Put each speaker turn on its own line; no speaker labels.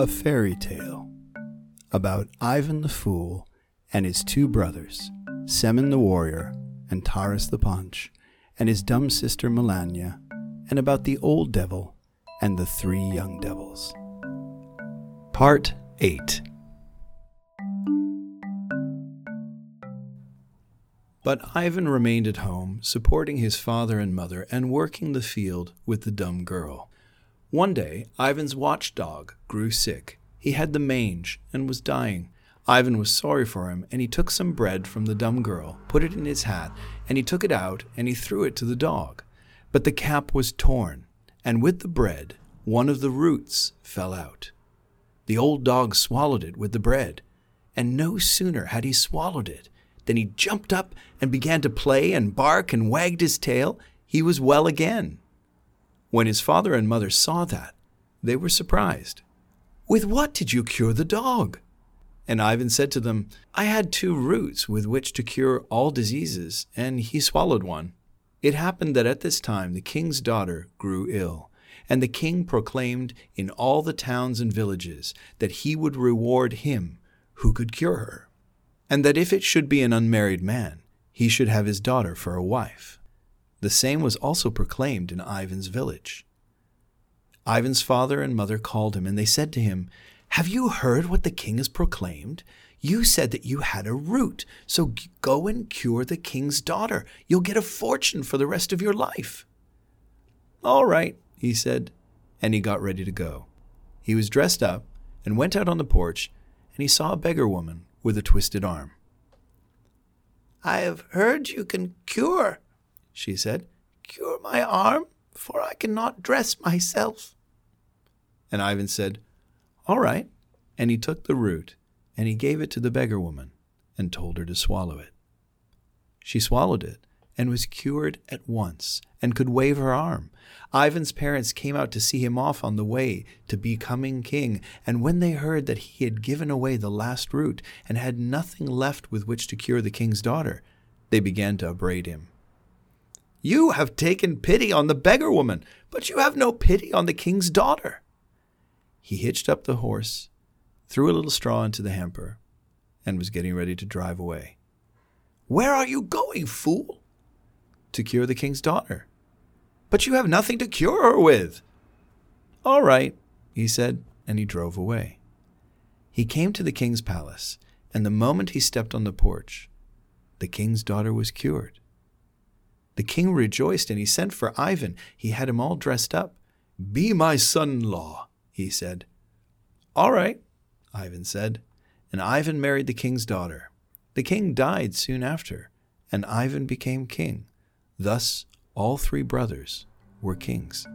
A fairy tale about Ivan the Fool and his two brothers, Semyon the Warrior and Taras the Paunch, and his dumb sister Melania, and about the old devil and the three young devils. Part 8 But Ivan remained at home, supporting his father and mother and working the field with the dumb girl. One day, Ivan's watchdog grew sick. He had the mange and was dying. Ivan was sorry for him, and he took some bread from the dumb girl, put it in his hat, and he took it out and he threw it to the dog. But the cap was torn, and with the bread, one of the roots fell out. The old dog swallowed it with the bread, and no sooner had he swallowed it than he jumped up and began to play and bark and wagged his tail. He was well again. When his father and mother saw that, they were surprised. With what did you cure the dog? And Ivan said to them, I had two roots with which to cure all diseases, and he swallowed one. It happened that at this time the king's daughter grew ill, and the king proclaimed in all the towns and villages that he would reward him who could cure her and that if it should be an unmarried man, he should have his daughter for a wife. The same was also proclaimed in Ivan's village. Ivan's father and mother called him, and they said to him, Have you heard what the king has proclaimed? You said that you had a root, so go and cure the king's daughter. You'll get a fortune for the rest of your life. All right, he said, and he got ready to go. He was dressed up and went out on the porch, and he saw a beggar woman with a twisted arm. I have heard you can cure, she said. Cure my arm, for I cannot dress myself. And Ivan said, All right. And he took the root, and he gave it to the beggar woman, and told her to swallow it. She swallowed it, and was cured at once, and could wave her arm. Ivan's parents came out to see him off on the way to becoming king, and when they heard that he had given away the last root and had nothing left with which to cure the king's daughter, they began to upbraid him. You have taken pity on the beggar woman, but you have no pity on the king's daughter. He hitched up the horse, threw a little straw into the hamper, and was getting ready to drive away. Where are you going, fool? to cure the king's daughter. But you have nothing to cure her with. All right, he said, and he drove away. He came to the king's palace, and the moment he stepped on the porch, the king's daughter was cured. The king rejoiced, and he sent for Ivan. He had him all dressed up. Be my son in law, he said. All right, Ivan said, and Ivan married the king's daughter. The king died soon after, and Ivan became king. Thus, all three brothers were kings.